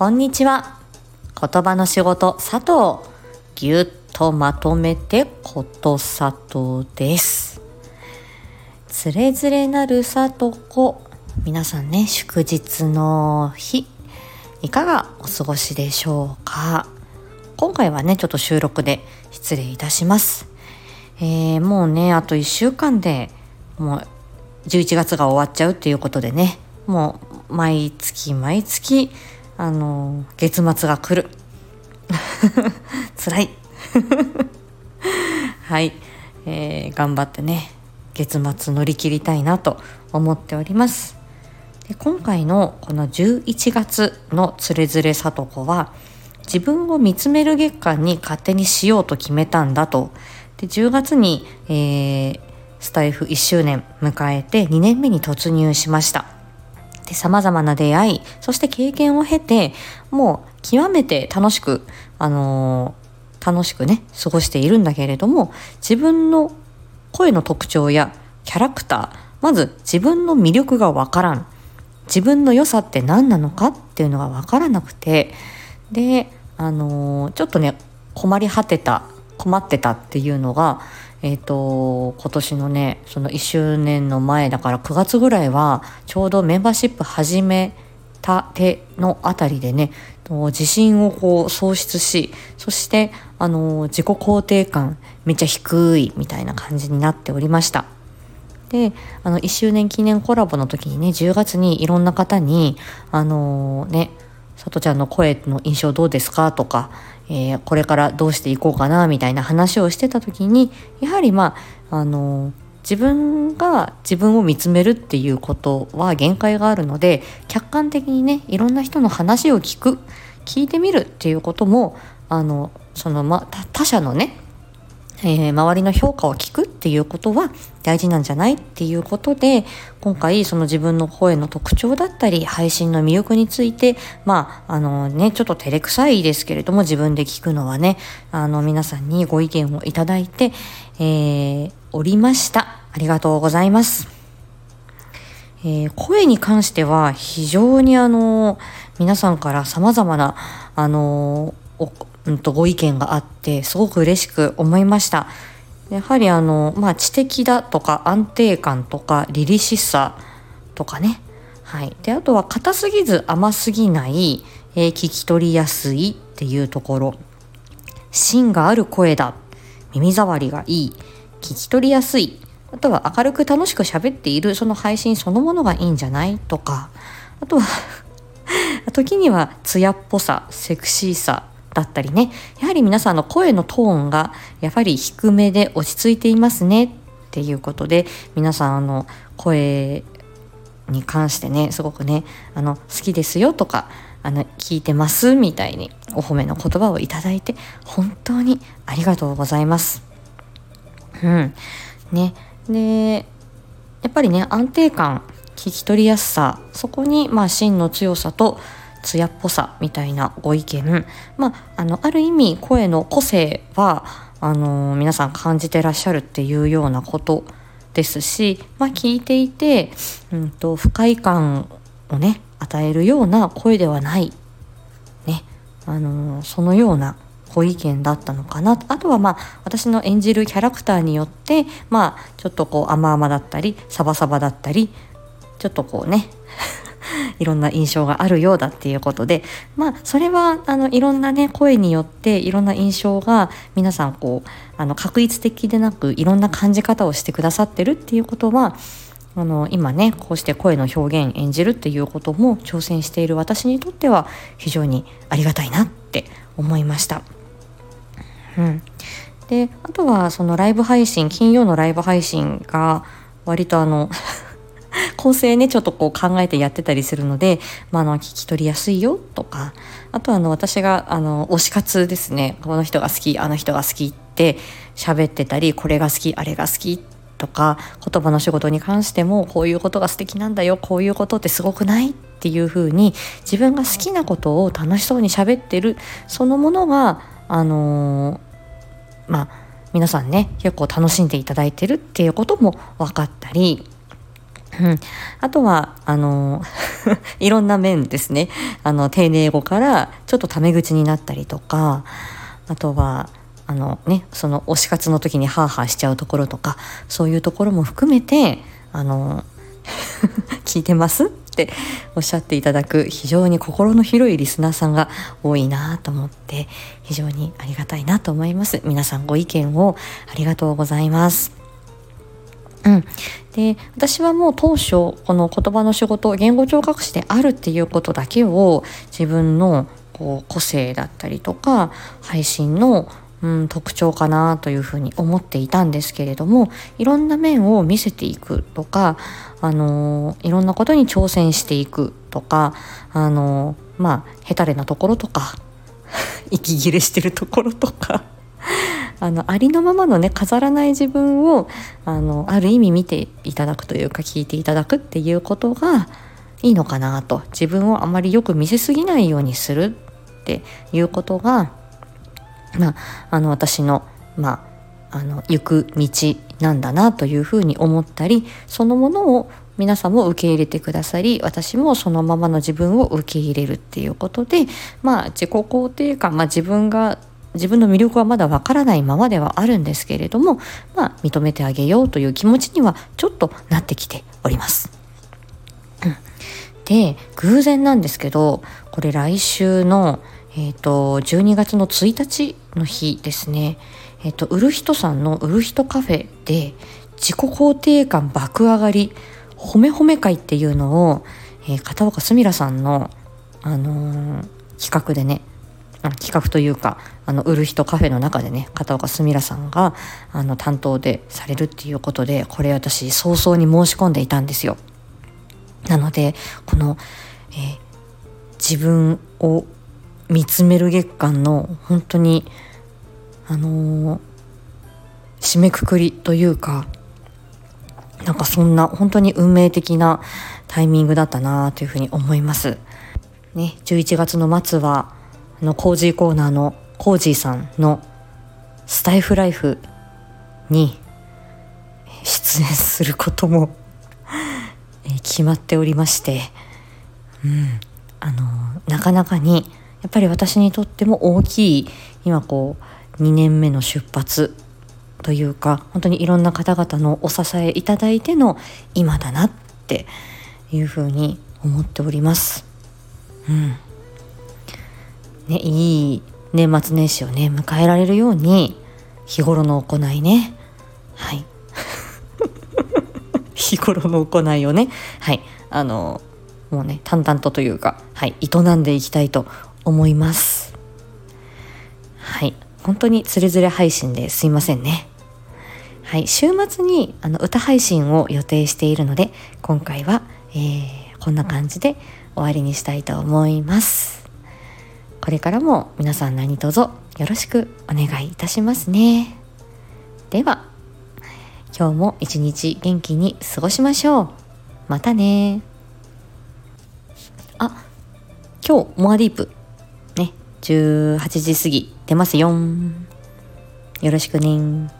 こんにちは。言葉の仕事佐藤ぎゅっとまとめてことさとです。つれづれなるさとこ皆さんね祝日の日いかがお過ごしでしょうか？今回はねちょっと収録で失礼いたします。えー、もうねあと1週間でもう11月が終わっちゃうっていうことでねもう毎月毎月あの月末が来る。辛い。はい、えー、頑張ってね月末乗り切りたいなと思っております。で今回のこの11月のつれづれさとこは自分を見つめる月間に勝手にしようと決めたんだと。で10月に、えー、スタイフ1周年迎えて2年目に突入しました。で様々な出会いそして経験を経てもう極めて楽しくあのー、楽しくね過ごしているんだけれども自分の声の特徴やキャラクターまず自分の魅力がわからん。自分の良さって何なのか？っていうのがわからなくてであのー、ちょっとね困り果てた困ってたっていうのがえーと、今年のねその1周年の前だから9月ぐらいはちょうどメンバーシップ始めたてのあたりでね自信をこう喪失しそしてあの自己肯定感めっちゃ低いみたいな感じになっておりました。であの1周年記念コラボの時にね10月にいろんな方にあの、ねさとちゃんの声の印象どうですか？とかえー、これからどうしていこうかなみたいな話をしてた時にやはりまああの自分が自分を見つめるっていうことは限界があるので客観的にねいろんな人の話を聞く聞いてみるっていうこともあのその、ま、他者のねえー、周りの評価を聞くていうことは大事なんじゃないっていうことで今回その自分の声の特徴だったり配信の魅力についてまああのねちょっと照れくさいですけれども自分で聞くのはねあの皆さんにご意見をいただいて、えー、おりました。ありがとうございます、えー、声に関しては非常にあの皆さんから様々なあのうんとご意見があってすごく嬉しく思いました。やはりあのまあ知的だとか安定感とか凛々しさとかね。はい。であとは硬すぎず甘すぎない、えー、聞き取りやすいっていうところ。芯がある声だ。耳障りがいい。聞き取りやすい。あとは明るく楽しく喋っている。その配信そのものがいいんじゃないとか。あとは 時には艶っぽさセクシーさだったりね。やはり皆さんの声のトーンがやはり低めで落ち着いていますね。っていうことで皆さんあの声に関してねすごくねあの好きですよとかあの聞いてますみたいにお褒めの言葉をいただいて本当にありがとうございます。うん、ね。でやっぱりね安定感聞き取りやすさそこにまあ芯の強さと艶っぽさみたいなご意見、まあ、あのある意味声の個性はあの皆さん感じてらっしゃるっていうようなことですし、まあ、聞いていて、うんと、不快感をね与えるような声ではない、ね、あのそのようなご意見だったのかな。あとはまあ私の演じるキャラクターによってまあちょっとこう甘々だったりサバサバだったりちょっとこうね。いろんな印象があるようだっていうことでまあそれはあのいろんなね声によっていろんな印象が皆さんこうあの確一的でなくいろんな感じ方をしてくださってるっていうことはあの今ねこうして声の表現演じるっていうことも挑戦している私にとっては非常にありがたいなって思いました。うん、であとはそのライブ配信金曜のライブ配信が割とあの 構成ねちょっとこう考えてやってたりするので、まあ、あの聞き取りやすいよとかあとあの私があの推し活ですね。この人が好きあの人が好きって喋ってたりこれが好きあれが好きとか言葉の仕事に関してもこういうことが素敵なんだよこういうことってすごくないっていうふうに自分が好きなことを楽しそうに喋ってるそのものがあのー、まあ皆さんね結構楽しんでいただいてるっていうことも分かったり、うん、あとはあの いろんな面ですね。あの丁寧語からちょっとタメ口になったりとかあとはあのねその推し活の時にハーハーしちゃうところとかそういうところも含めてあの 聞いてますっておっしゃっていただく非常に心の広いリスナーさんが多いなと思って非常にありがたいなと思います。皆さんご意見をありがとうございます。うん、で私はもう当初この言葉の仕事言語聴覚士であるっていうことだけを自分のこう個性だったりとか配信のうん、特徴かなというふうに思っていたんですけれどもいろんな面を見せていくとか、あのいろんなことに挑戦していくとか、あのまあヘタレなところとか 息切れしてるところとかあのありのままのね飾らない自分をあのある意味見ていただくというか聞いていただくっていうことがいいのかなと。自分をあまりよく見せすぎないようにするっていうことがまあ、あの私の,、まあ、あの行く道なんだなというふうに思ったりそのものを皆さんも受け入れてくださり私もそのままの自分を受け入れるっていうことでまあ自己肯定感、まあ、自分が自分の魅力はまだわからないままではあるんですけれども、まあ、認めてあげようという気持ちにはちょっとなってきております。で偶然なんですけどこれ来週のえっ、ー、と、12月の1日の日ですね、えっ、ー、と、売る人さんの売る人カフェで、自己肯定感爆上がり、褒め褒め会っていうのを、えー、片岡すみらさんの、あのー、企画でね、企画というか、あの、売る人カフェの中でね、片岡すみらさんが、あの、担当でされるっていうことで、これ私、早々に申し込んでいたんですよ。なので、この、えー、自分を見つめる月間の本当にあのー、締めくくりというかなんかそんな本当に運命的なタイミングだったなというふうに思います。ね、11月の末はあのコージーコーナーのコージーさんのスタイフライフに出演することも 決まっておりまして、うん、あのなかなかにやっぱり私にとっても大きい今こう2年目の出発というか本当にいろんな方々のお支えいただいての今だなっていうふうに思っております。うん。ね、いい年末年始をね迎えられるように日頃の行いね。はい。日頃の行いをね。はい。あのもうね淡々とというかはい。営んでいきたいと思います。はい。本当につれづれ配信ですいませんね。はい。週末にあの歌配信を予定しているので今回は、えー、こんな感じで終わりにしたいと思います。これからも皆さん何卒よろしくお願いいたしますね。では今日も一日元気に過ごしましょう。またね。あ今日モアディープ。ね18時過ぎ。出ますよよろしくね